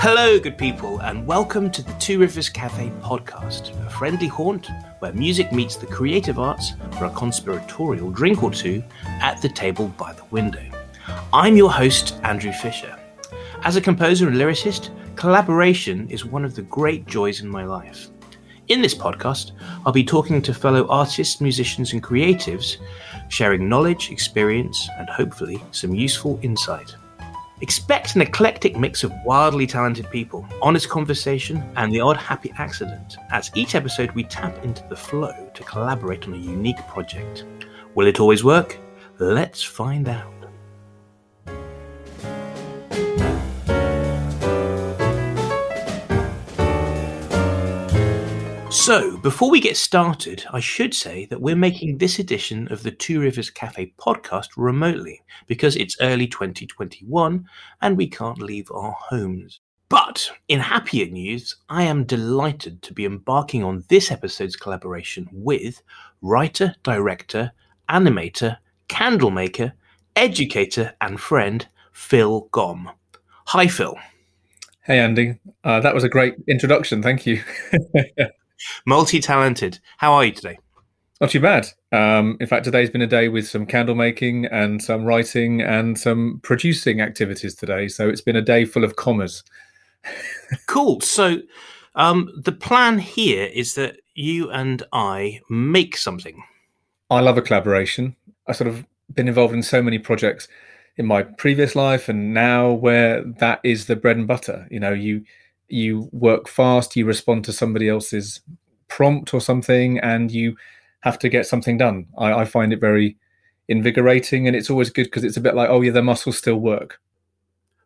Hello, good people, and welcome to the Two Rivers Cafe podcast, a friendly haunt where music meets the creative arts for a conspiratorial drink or two at the table by the window. I'm your host, Andrew Fisher. As a composer and lyricist, collaboration is one of the great joys in my life. In this podcast, I'll be talking to fellow artists, musicians, and creatives, sharing knowledge, experience, and hopefully some useful insight. Expect an eclectic mix of wildly talented people, honest conversation, and the odd happy accident. As each episode, we tap into the flow to collaborate on a unique project. Will it always work? Let's find out. So, before we get started, I should say that we're making this edition of the Two Rivers Cafe podcast remotely because it's early 2021 and we can't leave our homes. But in happier news, I am delighted to be embarking on this episode's collaboration with writer, director, animator, candle maker, educator, and friend Phil Gomm. Hi, Phil. Hey, Andy. Uh, that was a great introduction. Thank you. Multi talented. How are you today? Not too bad. Um, in fact, today's been a day with some candle making and some writing and some producing activities today. So it's been a day full of commas. cool. So um, the plan here is that you and I make something. I love a collaboration. I sort of been involved in so many projects in my previous life and now where that is the bread and butter. You know, you you work fast, you respond to somebody else's prompt or something, and you have to get something done. I, I find it very invigorating, and it's always good because it's a bit like, oh yeah, the muscles still work.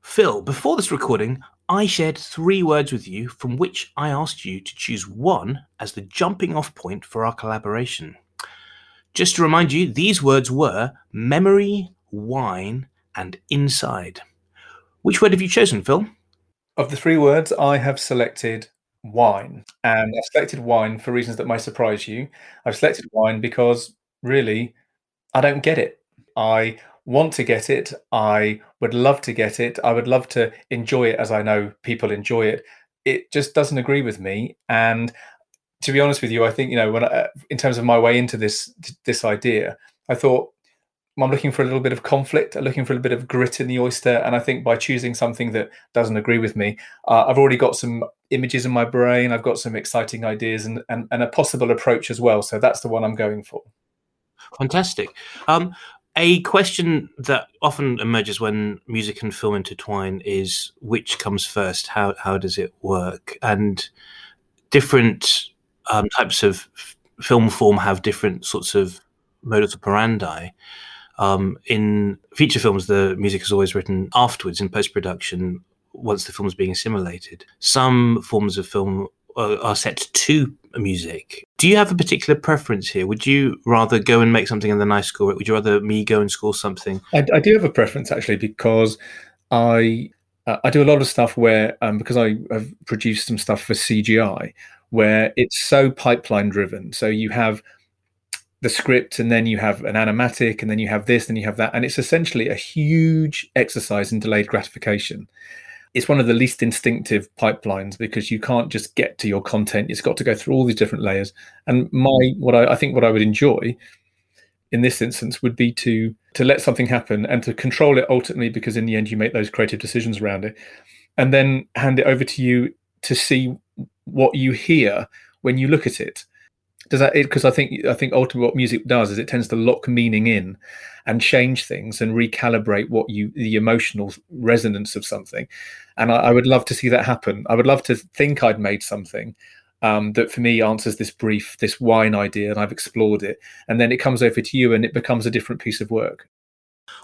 Phil, before this recording, I shared three words with you from which I asked you to choose one as the jumping off point for our collaboration. Just to remind you, these words were memory, wine, and inside. Which word have you chosen, Phil? Of the three words, I have selected wine. And I've selected wine for reasons that might surprise you. I've selected wine because really, I don't get it. I want to get it. I would love to get it. I would love to enjoy it as I know people enjoy it. It just doesn't agree with me. And to be honest with you, I think you know when I, uh, in terms of my way into this this idea, I thought I'm looking for a little bit of conflict, I'm looking for a little bit of grit in the oyster. And I think by choosing something that doesn't agree with me, uh, I've already got some images in my brain, I've got some exciting ideas and, and, and, a possible approach as well. So that's the one I'm going for. Fantastic. Um, a question that often emerges when music and film intertwine is which comes first? How, how does it work? And different um, types of film form have different sorts of modus operandi. Um, in feature films, the music is always written afterwards in post production once the film is being assimilated. Some forms of film are, are set to music. Do you have a particular preference here? Would you rather go and make something and then I score it? Would you rather me go and score something? I, I do have a preference actually because I uh, I do a lot of stuff where um, because I have produced some stuff for CGI where it's so pipeline driven. So you have the script and then you have an animatic and then you have this and you have that. And it's essentially a huge exercise in delayed gratification. It's one of the least instinctive pipelines because you can't just get to your content. It's got to go through all these different layers. And my what I, I think what i would enjoy in this instance would be to to let something happen and to control it ultimately because in the end you make those creative decisions around it and then hand it over to you to see what you hear when you look at it does that because I think I think ultimately what music does is it tends to lock meaning in and change things and recalibrate what you the emotional resonance of something. And I, I would love to see that happen. I would love to think I'd made something um, that for me answers this brief, this wine idea, and I've explored it, and then it comes over to you and it becomes a different piece of work.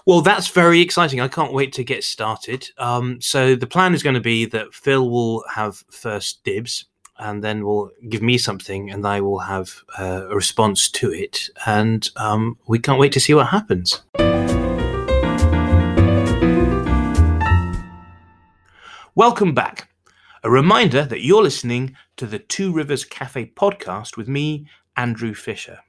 Well, that's very exciting. I can't wait to get started. Um, so the plan is going to be that Phil will have first dibs and then will give me something, and I will have uh, a response to it. And um, we can't wait to see what happens. Welcome back. A reminder that you're listening to the Two Rivers Cafe podcast with me, Andrew Fisher.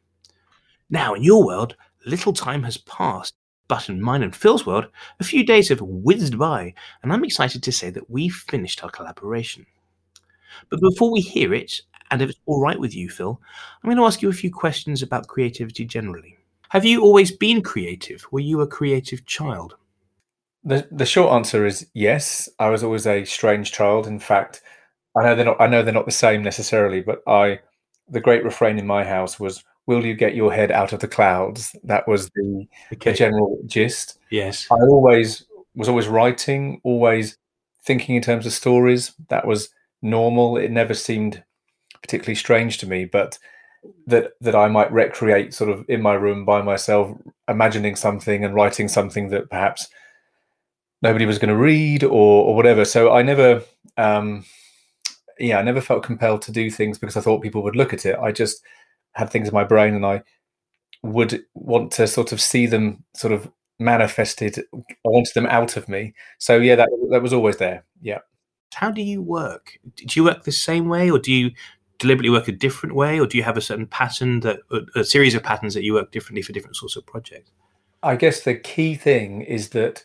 Now, in your world, little time has passed But in mine and Phil's world, a few days have whizzed by, and I'm excited to say that we've finished our collaboration. But before we hear it, and if it's all right with you, Phil, I'm going to ask you a few questions about creativity generally. Have you always been creative? Were you a creative child? The the short answer is yes. I was always a strange child. In fact, I know they're not. I know they're not the same necessarily, but I, the great refrain in my house was, "Will you get your head out of the clouds?" That was the, okay. the general gist. Yes, I always was always writing, always thinking in terms of stories. That was normal. It never seemed particularly strange to me, but that that I might recreate sort of in my room by myself, imagining something and writing something that perhaps nobody was going to read or or whatever. So I never, um, yeah, I never felt compelled to do things because I thought people would look at it. I just had things in my brain, and I would want to sort of see them sort of manifested. I wanted them out of me. So yeah, that that was always there. Yeah. How do you work? Do you work the same way, or do you deliberately work a different way, or do you have a certain pattern that a series of patterns that you work differently for different sorts of projects? I guess the key thing is that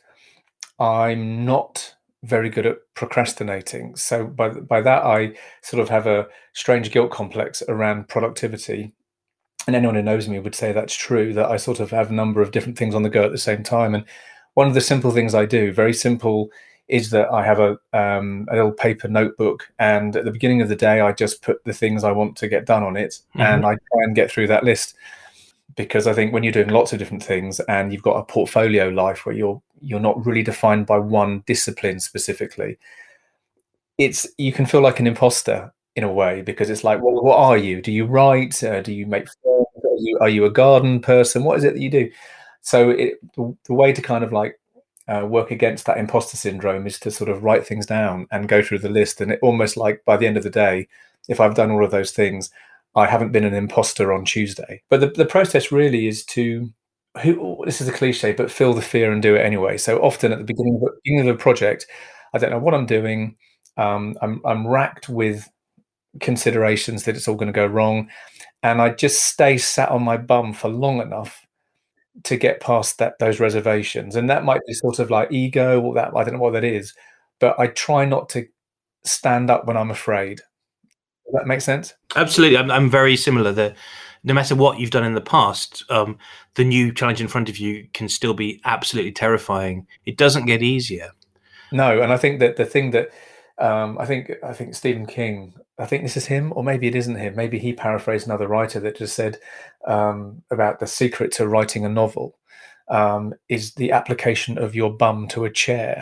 I'm not very good at procrastinating. So by by that I sort of have a strange guilt complex around productivity. And anyone who knows me would say that's true. That I sort of have a number of different things on the go at the same time. And one of the simple things I do, very simple, is that I have a, um, a little paper notebook, and at the beginning of the day, I just put the things I want to get done on it, mm-hmm. and I try and get through that list. Because I think when you're doing lots of different things and you've got a portfolio life where you're you're not really defined by one discipline specifically, it's you can feel like an imposter in a way because it's like, well, what are you? Do you write? Uh, do you make films? Are you, are you a garden person? What is it that you do? So it, the, the way to kind of like uh, work against that imposter syndrome is to sort of write things down and go through the list. And it almost like by the end of the day, if I've done all of those things, I haven't been an imposter on Tuesday. But the, the process really is to who this is a cliche, but feel the fear and do it anyway. So often at the beginning of, beginning of a project, I don't know what I'm doing. Um, I'm I'm racked with considerations that it's all going to go wrong, and I just stay sat on my bum for long enough to get past that those reservations. And that might be sort of like ego or that i don't know what that is but i try not to stand up when i'm afraid. Does that makes sense? Absolutely. I'm, I'm very similar that no matter what you've done in the past um, the new challenge in front of you can still be absolutely terrifying. It doesn't get easier. No and i think that the thing that um, I think I think Stephen King. I think this is him, or maybe it isn't him. Maybe he paraphrased another writer that just said um, about the secret to writing a novel um, is the application of your bum to a chair.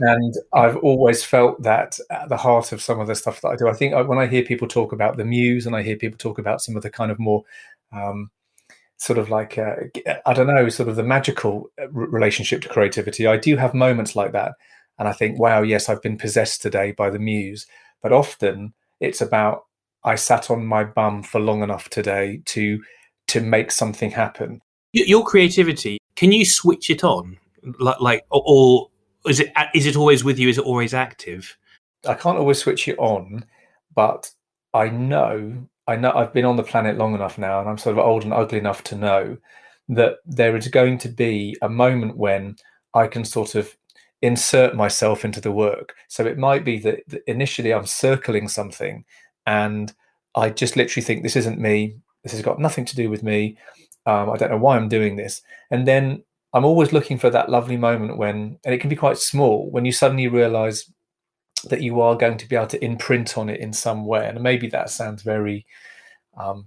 and I've always felt that at the heart of some of the stuff that I do. I think uh, when I hear people talk about the muse, and I hear people talk about some of the kind of more um, sort of like uh, I don't know, sort of the magical uh, relationship to creativity. I do have moments like that and I think, wow, yes, I've been possessed today by the muse. But often it's about I sat on my bum for long enough today to to make something happen. Your creativity, can you switch it on, like, like or is it is it always with you? Is it always active? I can't always switch it on, but I know I know I've been on the planet long enough now, and I'm sort of old and ugly enough to know that there is going to be a moment when I can sort of insert myself into the work. So it might be that, initially I'm circling something and I just literally think this isn't me. This has got nothing to do with me. Um, I don't know why I'm doing this. And then I'm always looking for that lovely moment when, and it can be quite small, when you suddenly realize that you are going to be able to imprint on it in some way. And maybe that sounds very um,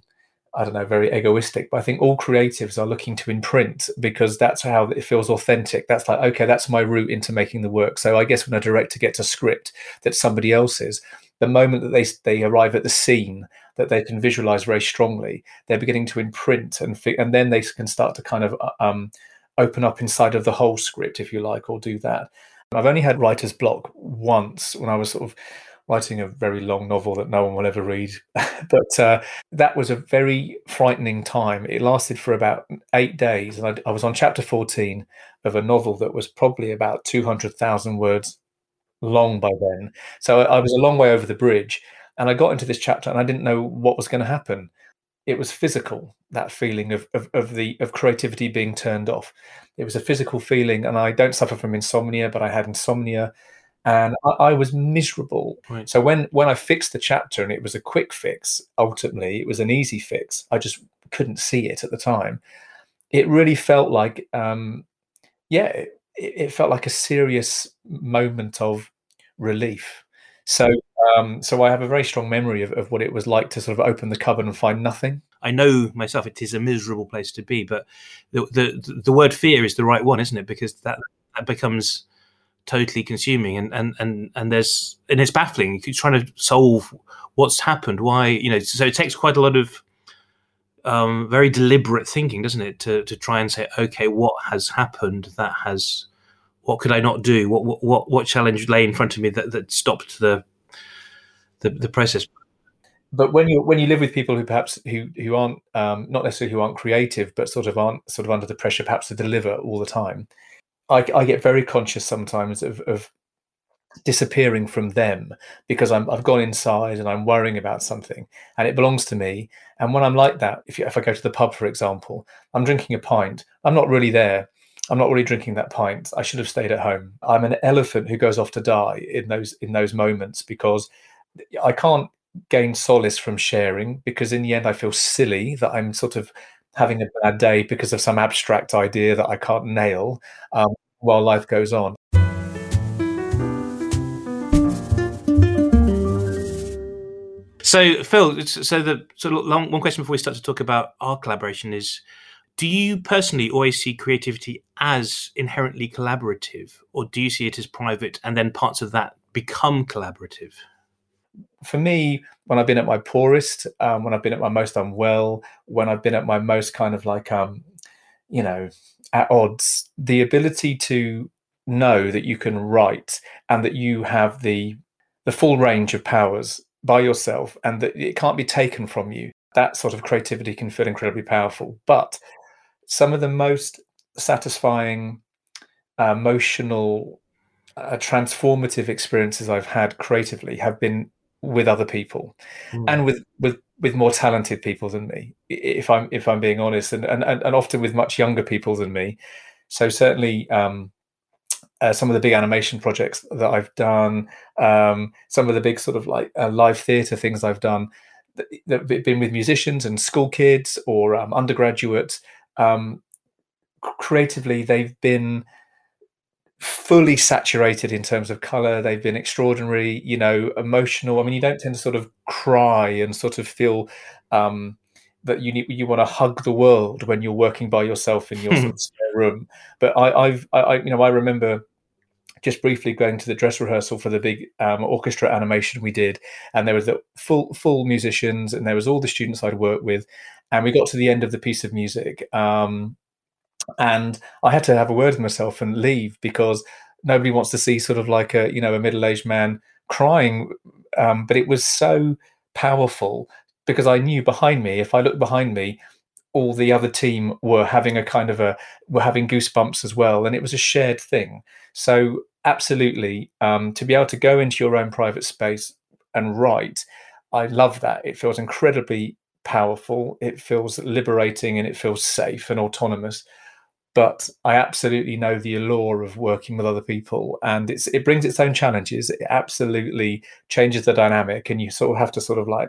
I don't know, very egoistic, but I think all creatives are looking to imprint because that's how it feels authentic. That's like, okay, that's my route into making the work. So I guess when a director gets a script that somebody else's, the moment that they they arrive at the scene that they can visualize very strongly, they're beginning to imprint and and then they can start to kind of uh, um, open up inside of the whole script, if you like, or do that. I've only had writer's block once when I was sort of writing a very long novel that no one will ever read. but uh, that was a very frightening time. It lasted for about eight days, and I, I was on chapter 14 of a novel that was probably about 200,000 words long by then. So I, was a long way over the bridge, and I got into this chapter and I didn't know what was going to happen. it was physical that feeling of, of, of the of creativity being turned off it was a physical feeling and i don't suffer from insomnia but i had insomnia and I, I, was miserable. Right. So when when I fixed the chapter and it was a quick fix, ultimately it was an easy fix. I just couldn't see it at the time. It really felt like, um, yeah, it, it felt like a serious moment of relief. So um, so I have a very strong memory of, of what it was like to sort of open the cupboard and find nothing. I know myself it is a miserable place to be, but the the, the word fear is the right one, isn't it? Because that, that becomes totally consuming and and and and there's and it's baffling. You're trying to solve what's happened. Why you know so it takes quite a lot of um, very deliberate thinking doesn't it to to try and say okay what has happened that has what could i not do? What what what challenge lay in front of me that that stopped the the, the process? But when you when you live with people who perhaps who who aren't um, not necessarily who aren't creative but sort of aren't sort of under the pressure perhaps to deliver all the time I, I get very conscious sometimes of, of disappearing from them because I'm, I've gone inside and I'm worrying about something and it belongs to me. And when I'm like that, if, you, if I go to the pub, for example, I'm drinking a pint, I'm not really there. I'm not really drinking that pint. I should have stayed at home. I'm an elephant who goes off to die in those in those moments because I can't gain solace from sharing because in the end I feel silly that I'm sort of having a bad day because of some abstract idea that I can't nail um, while life goes on. So, Phil, so the so long, one question before we start to talk about our collaboration is: Do you personally always see creativity as inherently collaborative, or do you see it as private, and then parts of that become collaborative? For me, when I've been at my poorest, um, when I've been at my most unwell, when I've been at my most kind of like, um, you know, at odds, the ability to know that you can write and that you have the the full range of powers by yourself and that it can't be taken from you. That sort of creativity can feel incredibly powerful. But some of the most satisfying, uh, emotional, uh, transformative experiences I've had creatively have been with other people mm. and with with with more talented people than me if i'm if i'm being honest and and, and often with much younger people than me so certainly um, uh, some of the big animation projects that I've done, um, some of the big sort of like uh, live theatre things I've done that, that have been with musicians and school kids or um, undergraduates. Um, creatively, they've been fully saturated in terms of color. They've been extraordinary, you know, emotional. I mean, you don't tend to sort of cry and sort of feel um, that you need you want to hug the world when you're working by yourself in your sort of spare room. But I, I've, I, you know, I remember just briefly going to the dress rehearsal for the big um, orchestra animation we did, and there was the full full musicians, and there was all the students I'd worked with, and we got to the end of the piece of music. Um, and I had to have a word with myself and leave because nobody wants to see sort of like a you know a middle aged man crying. Um, but it was so powerful because I knew behind me, if I looked behind me, all the other team were having a kind of a were having goosebumps as well, and it was a shared thing. So absolutely, um, to be able to go into your own private space and write, I love that. It feels incredibly powerful. It feels liberating, and it feels safe and autonomous but I absolutely know the allure of working with other people, and it's it brings its own challenges. It absolutely changes the dynamic, and you sort of have to sort of like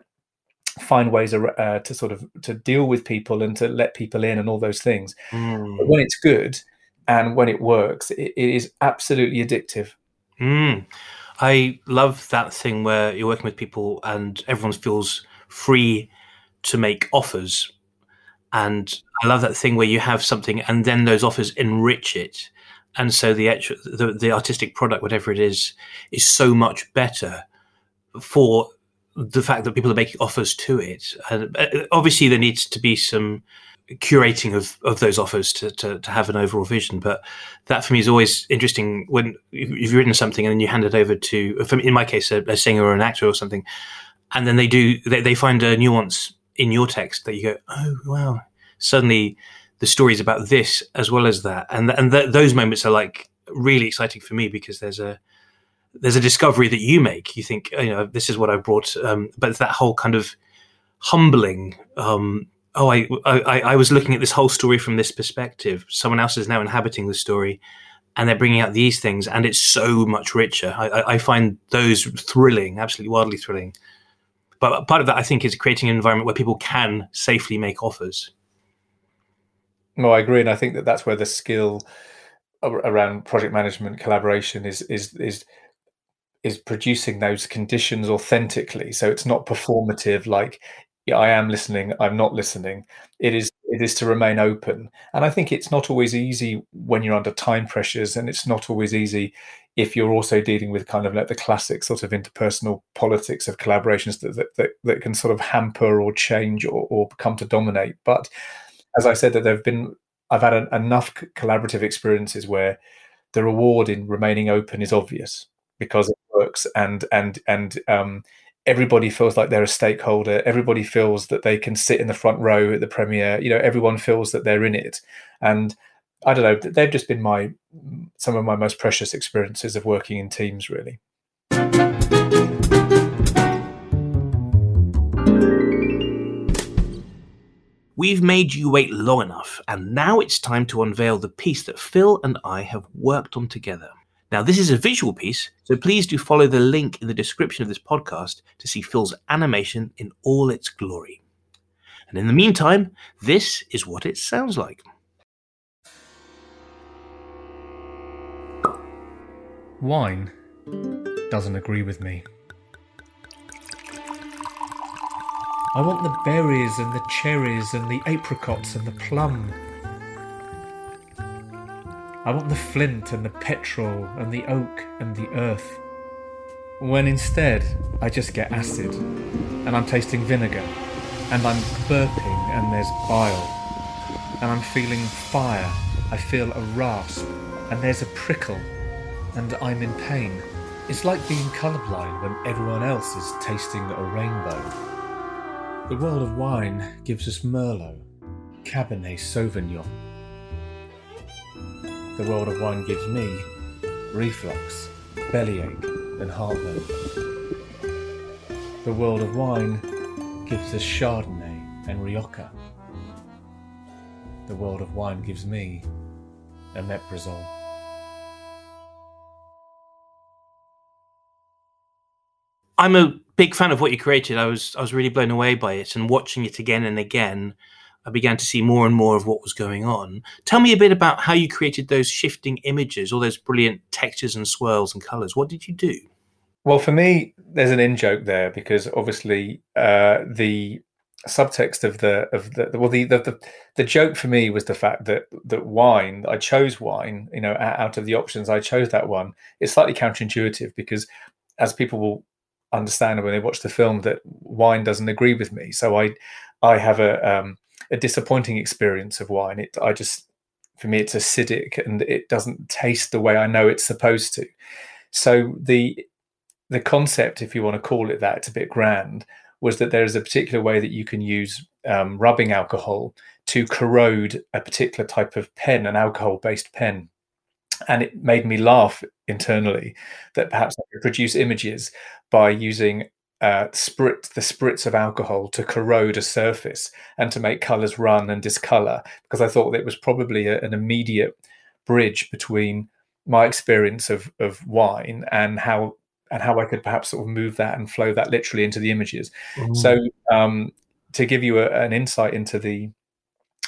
find ways uh, to sort of to deal with people and to let people in and all those things. Mm. But when it's good and when it works, it, it is absolutely addictive. Mm. I love that thing where you're working with people and everyone feels free to make offers and I love that thing where you have something and then those offers enrich it, and so the the, the artistic product, whatever it is, is so much better for the fact that people are making offers to it. And uh, obviously, there needs to be some curating of, of those offers to, to, to, have an overall vision. But that for me is always interesting when you've written something and then you hand it over to, in my case, a, a singer or an actor or something, and then they do they, they find a nuance in your text that you go, oh wow, suddenly the story is about this as well as that, and and th- those moments are like really exciting for me because there's a there's a discovery that you make. You think, you know, this is what I brought, um, but it's that whole kind of humbling. Um, oh, I, I I was looking at this whole story from this perspective. Someone else is now inhabiting the story, and they're bringing out these things, and it's so much richer. I, I find those thrilling, absolutely wildly thrilling. But part of that, I think, is creating an environment where people can safely make offers. No, I agree, and I think that that's where the skill around project management collaboration is is is is producing those conditions authentically. So it's not performative, like I am listening, I'm not listening. It is it is to remain open. And I think it's not always easy when you're under time pressures, and it's not always easy if you're also dealing with kind of like the classic sort of interpersonal politics of collaborations that that, that, that can sort of hamper or change or, or come to dominate. But as I said, that there have been I've had an, enough collaborative experiences where the reward in remaining open is obvious because it works and and and um, everybody feels like they're a stakeholder. Everybody feels that they can sit in the front row at the premiere. You know, everyone feels that they're in it. And I don't know, they've just been my some of my most precious experiences of working in teams, really. We've made you wait long enough, and now it's time to unveil the piece that Phil and I have worked on together. Now, this is a visual piece, so please do follow the link in the description of this podcast to see Phil's animation in all its glory. And in the meantime, this is what it sounds like. Wine doesn't agree with me. I want the berries and the cherries and the apricots and the plum I want the flint and the petrol and the oak and the earth. When instead, I just get acid, and I'm tasting vinegar, and I'm burping, and there's bile, and I'm feeling fire. I feel a rasp, and there's a prickle, and I'm in pain. It's like being colourblind when everyone else is tasting a rainbow. The world of wine gives us Merlot, Cabernet Sauvignon, the world of wine gives me reflux, bellyache, and heartburn. The world of wine gives us Chardonnay and Rioja. The world of wine gives me a omeprazole. I'm a big fan of what you created. I was I was really blown away by it, and watching it again and again I began to see more and more of what was going on. Tell me a bit about how you created those shifting images, all those brilliant textures and swirls and colors. What did you do? Well, for me, there's an in joke there because obviously uh, the subtext of the of the well the, the, the the joke for me was the fact that that wine I chose wine you know out of the options I chose that one it's slightly counterintuitive because as people will understand when they watch the film that wine doesn't agree with me so I I have a um, a disappointing experience of wine. It I just for me it's acidic and it doesn't taste the way I know it's supposed to. So the the concept, if you want to call it that, it's a bit grand, was that there is a particular way that you can use um, rubbing alcohol to corrode a particular type of pen, an alcohol-based pen. And it made me laugh internally that perhaps I could produce images by using uh, sprit the spritz of alcohol to corrode a surface and to make colors run and discolor because I thought that it was probably a, an immediate bridge between my experience of of wine and how and how I could perhaps sort of move that and flow that literally into the images. Mm. So um, to give you a, an insight into the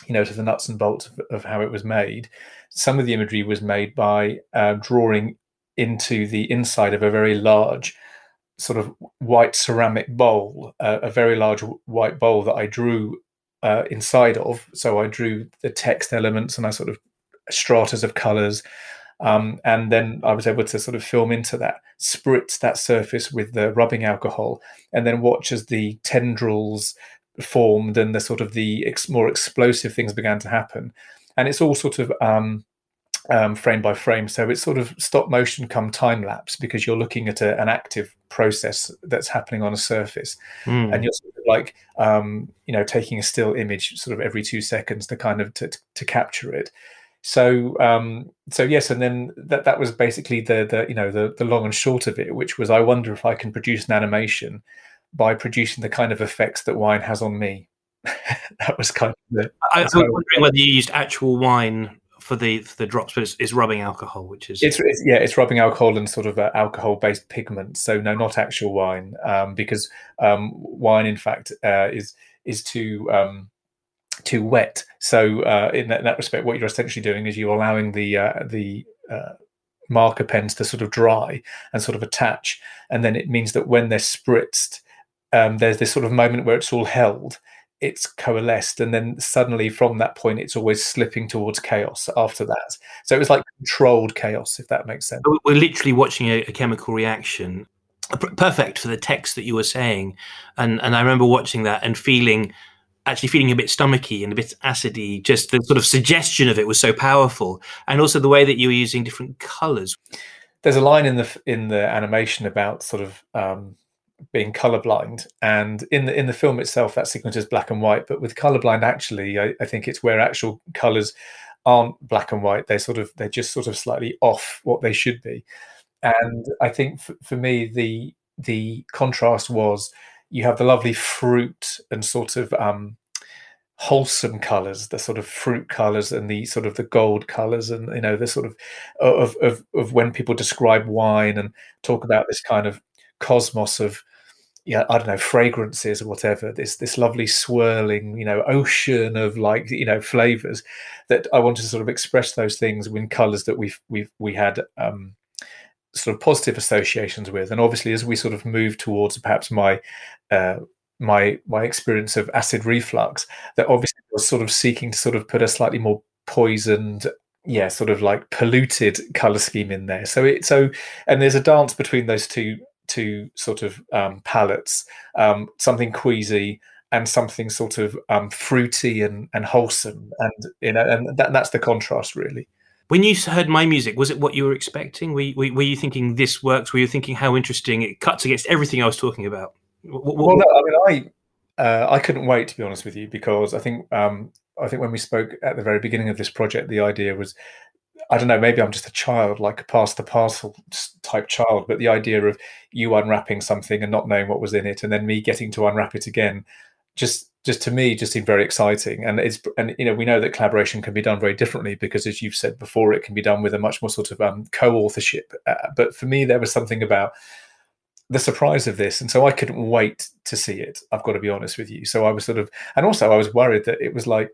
you know to the nuts and bolts of, of, how it was made, some of the imagery was made by uh, drawing into the inside of a very large sort of white ceramic bowl, uh, a very large white bowl that I drew uh, inside of. So I drew the text elements and I sort of stratas of colors. Um, and then I was able to sort of film into that, spritz that surface with the rubbing alcohol, and then watch as the tendrils formed and the sort of the ex- more explosive things began to happen. And it's all sort of um, um, frame by frame. So it's sort of stop motion come time lapse because you're looking at a, an active process that's happening on a surface, mm. and you're sort of like um, you know taking a still image sort of every two seconds to kind of to, to capture it. So um, so yes, and then that that was basically the the you know the the long and short of it, which was I wonder if I can produce an animation by producing the kind of effects that wine has on me. that was kind of the. I, I was wondering whether you used actual wine for the for the drops, but it's, it's, rubbing alcohol, which is it's, it's yeah, it's rubbing alcohol and sort of uh, alcohol based pigments. So no, not actual wine, um, because um, wine, in fact, uh, is is too um, too wet. So uh, in, that, in, that, respect, what you're essentially doing is you're allowing the uh, the uh, marker pens to sort of dry and sort of attach, and then it means that when they're spritzed, um, there's this sort of moment where it's all held, it's coalesced, and then suddenly from that point, it's always slipping towards chaos after that. So it was like controlled chaos, if that makes sense. We're literally watching a, a chemical reaction perfect for the text that you were saying and and i remember watching that and feeling actually feeling a bit stomachy and a bit acidy. Just the sort of suggestion of it was so powerful, and also the way that you were using different colors. There's a line in the in the animation about sort of um, being colorblind, and in the in the film itself, that sequence is black and white. But with colorblind, actually, I, I think it's where actual colors aren't black and white. They're sort of they're just sort of slightly off what they should be. And I think for, for me, the the contrast was you have the lovely fruit and sort of um, wholesome colors the sort of fruit colors and the sort of the gold colors and you know the sort of of of, of when people describe wine and talk about this kind of cosmos of yeah i don't know fragrances or whatever this this lovely swirling you know ocean of like you know flavors that i wanted to sort of express those things in colors that we've we've we had um sort of positive associations with. And obviously as we sort of move towards perhaps my uh, my my experience of acid reflux that obviously was sort of seeking to sort of put a slightly more poisoned yeah sort of like polluted color scheme in there. So it so and there's a dance between those two two sort of um, palettes um, something queasy and something sort of um, fruity and, and wholesome and you know and that, that's the contrast really. When you heard my music was it what you were expecting? Were you, were you thinking this works? Were you thinking how interesting? It cuts against everything i was talking about. What, well, no, I mean, I uh, I couldn't wait to be honest with you because I think um, I think when we spoke at the very beginning of this project, the idea was I don't know, maybe I'm just a child, like a pass the parcel type child, but the idea of you unwrapping something and not knowing what was in it, and then me getting to unwrap it again, just just to me just seemed very exciting. And it's and you know we know that collaboration can be done very differently because as you've said before, it can be done with a much more sort of um, co-authorship. Uh, but for me, there was something about the surprise of this and so i couldn't wait to see it i've got to be honest with you so i was sort of and also i was worried that it was like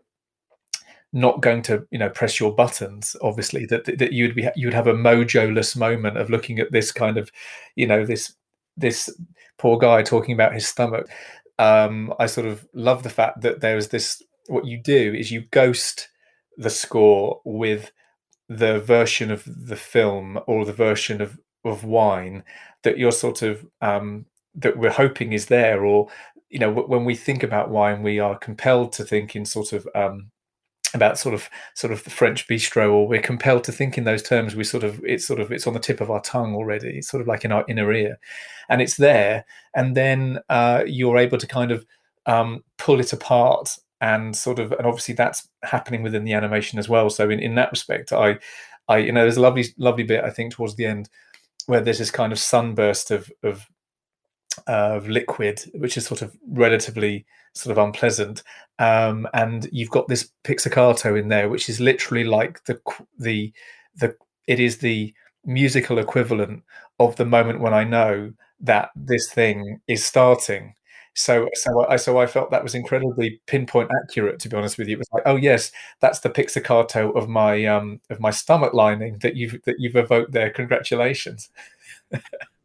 not going to you know press your buttons obviously that that you'd be you'd have a mojoless moment of looking at this kind of you know this this poor guy talking about his stomach. Um i sort of love the fact that there is this what you do is you ghost the score with the version of the film or the version of of wine that you're sort of um, that we're hoping is there, or you know, when we think about wine, we are compelled to think in sort of um, about sort of sort of the French bistro, or we're compelled to think in those terms. We sort of it's sort of it's on the tip of our tongue already. It's sort of like in our inner ear, and it's there. And then uh, you're able to kind of um, pull it apart and sort of and obviously that's happening within the animation as well. So in in that respect, I I you know there's a lovely lovely bit I think towards the end where there's this kind of sunburst of of, of liquid, which is sort of relatively sort of unpleasant, um, and you've got this pizzicato in there, which is literally like the the the it is the musical equivalent of the moment when I know that this thing is starting. So, so I, so I felt that was incredibly pinpoint accurate. To be honest with you, it was like, oh yes, that's the pizzicato of my um of my stomach lining that you've that you've evoked there. Congratulations.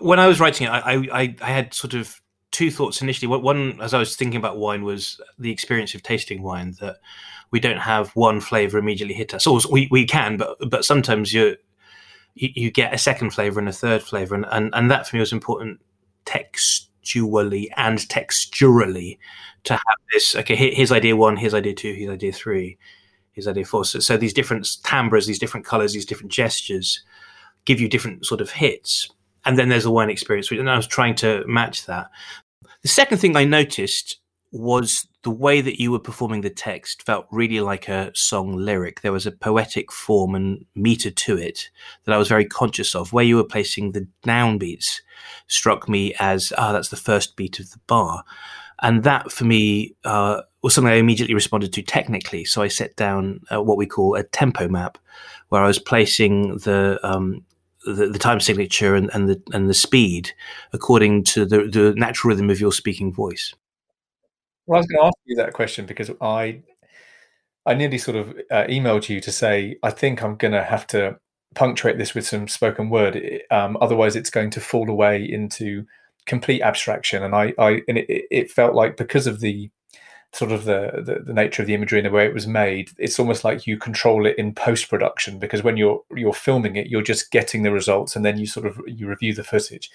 when I was writing it, I, I I had sort of two thoughts initially. One, as I was thinking about wine, was the experience of tasting wine that we don't have one flavor immediately hit us. Or we we can, but but sometimes you you get a second flavor and a third flavor, and and, and that for me was important text textually and texturally to have this. Okay, here's idea one, here's idea two, here's idea three, here's idea four. So, so these different timbres, these different colors, these different gestures give you different sort of hits. And then there's a wine experience, and I was trying to match that. The second thing I noticed was the way that you were performing the text felt really like a song lyric. There was a poetic form and meter to it that I was very conscious of. Where you were placing the downbeats struck me as, ah, oh, that's the first beat of the bar. And that for me uh, was something I immediately responded to technically. So I set down uh, what we call a tempo map, where I was placing the um, the, the, time signature and, and, the and the speed according to the, the natural rhythm of your speaking voice. Well, I was going to ask you that question because I I nearly sort of uh, emailed you to say I think I'm going to have to punctuate this with some spoken word. Um, otherwise, it's going to fall away into complete abstraction. And I, I and it, it felt like because of the sort of the, the, the nature of the imagery and the way it was made, it's almost like you control it in post production because when you're you're filming it, you're just getting the results and then you sort of you review the footage.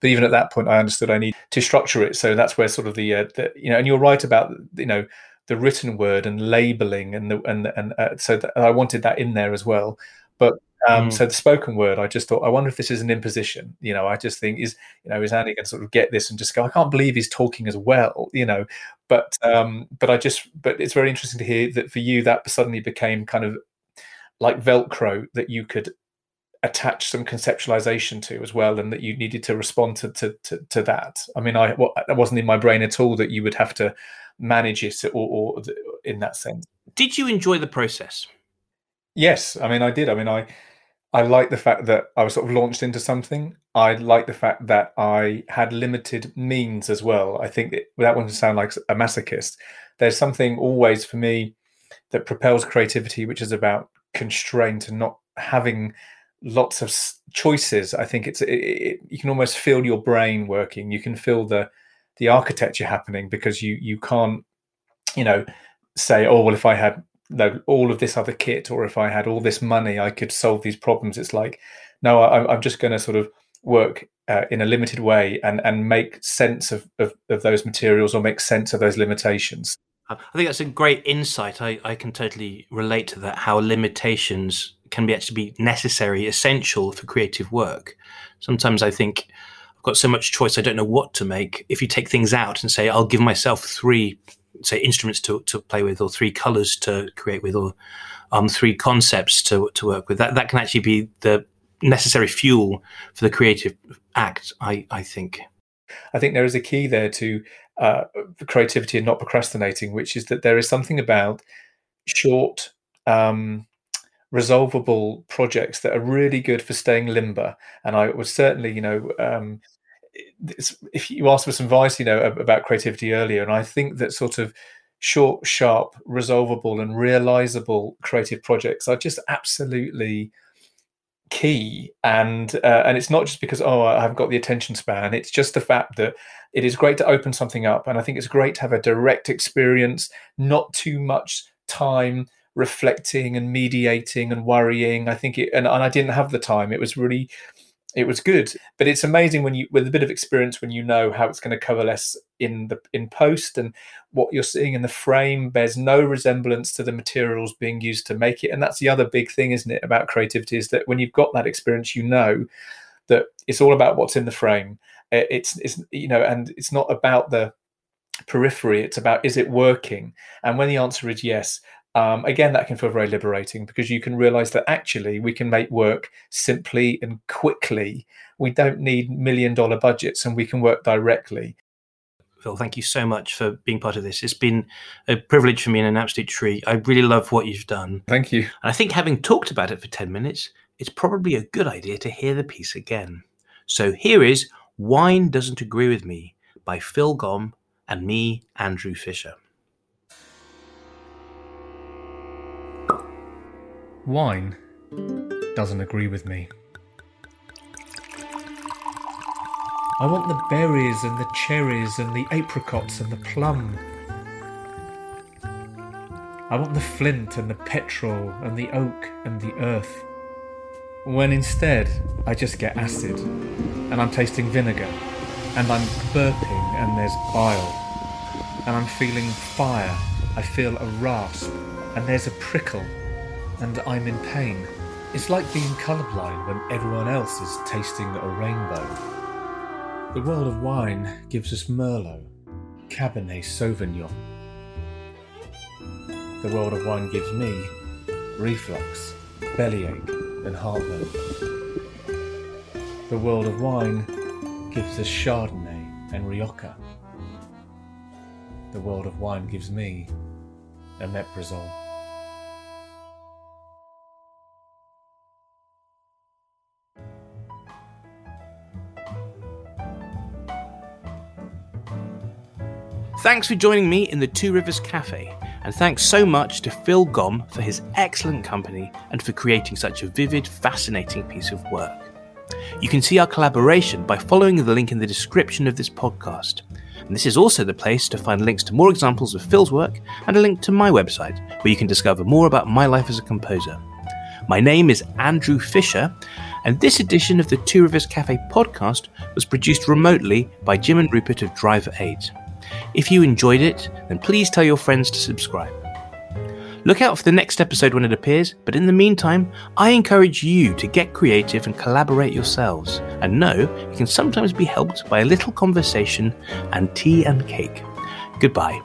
But even at that point, I understood I need to structure it. So that's where sort of the, uh, the you know, and you're right about you know the written word and labeling and the and and uh, so I wanted that in there as well. But um, mm. So the spoken word, I just thought, I wonder if this is an imposition. You know, I just think is, you know, is Andy going to sort of get this and just go, I can't believe he's talking as well. You know, but um, but I just, but it's very interesting to hear that for you that suddenly became kind of like Velcro that you could attach some conceptualization to as well, and that you needed to respond to to to, to that. I mean, I well, that wasn't in my brain at all that you would have to manage it or, or in that sense. Did you enjoy the process? Yes, I mean, I did. I mean, I I like the fact that I was sort of launched into something. I like the fact that I had limited means as well. I think that, without wanting to sound like a masochist, there's something always for me that propels creativity, which is about constraint and not having lots of choices. I think it's it, it, you can almost feel your brain working. You can feel the the architecture happening because you you can't you know say oh well if I had know all of this other kit or if i had all this money i could solve these problems. It's like no I, am just going to sort of work uh, in a limited way and and make sense of, of, of those materials or make sense of those limitations. I think that's a great insight. I i can totally relate to that how limitations can be actually be necessary essential for creative work. Sometimes i think i've got so much choice i don't know what to make. If you take things out and say i'll give myself three say instruments to, to play with or three colors to create with or um, three concepts to, to work with that that can actually be the necessary fuel for the creative act i i think. I think there is a key there to uh, creativity and not procrastinating which is that there is something about short um, resolvable projects that are really good for staying limber. And i was certainly you know um, if you asked for some advice, you know, about creativity earlier, and I think that sort of short, sharp, resolvable, and realizable creative projects are just absolutely key. And uh, and it's not just because oh I haven't got the attention span. It's just the fact that it is great to open something up, and I think it's great to have a direct experience, not too much time reflecting and mediating and worrying. I think it, and, and I didn't have the time. It was really it was good but it's amazing when you with a bit of experience when you know how it's going to coalesce in the in post and what you're seeing in the frame. Bears no resemblance to the materials being used to make it and that's the other big thing isn't it about creativity is that when you've got that experience you know that it's all about what's in the frame. Eh, it's it's you know and it's not about the periphery it's about is it working? And when the answer is yes um, again, that can feel very liberating because you can realize that actually we can make work simply and quickly. We don't need million dollar budgets and we can work directly. Phil, thank you so much for being part of this. It's been a privilege for me and an absolute treat. I really love what you've done. Thank you. And I think having talked about it for 10 minutes, it's probably a good idea to hear the piece again. So here is Wine Doesn't Agree With Me by Phil Gomm and me, Andrew Fisher. Wine doesn't agree with me. I want the berries and the cherries and the apricots and the plum. I want the flint and the petrol and the oak and the earth. When instead, I just get acid and I'm tasting vinegar and I'm burping and there's bile and I'm feeling fire. I feel a rasp and there's a prickle and I'm in pain. It's like being colourblind when everyone else is tasting a rainbow. The world of wine gives us Merlot, Cabernet Sauvignon. The world of wine gives me reflux, bellyache, and heartburn. The world of wine gives us Chardonnay and Rioja. The world of wine gives me omeprazole. Thanks for joining me in the Two Rivers Cafe, and thanks so much to Phil Gomm for his excellent company and for creating such a vivid, fascinating piece of work. You can see our collaboration by following the link in the description of this podcast. And this is also the place to find links to more examples of Phil's work and a link to my website, where you can discover more about my life as a composer. My name is Andrew Fisher, and this edition of the Two Rivers Cafe podcast was produced remotely by Jim and Rupert of Driver 8. If you enjoyed it, then please tell your friends to subscribe. Look out for the next episode when it appears, but in the meantime, I encourage you to get creative and collaborate yourselves, and know you can sometimes be helped by a little conversation and tea and cake. Goodbye.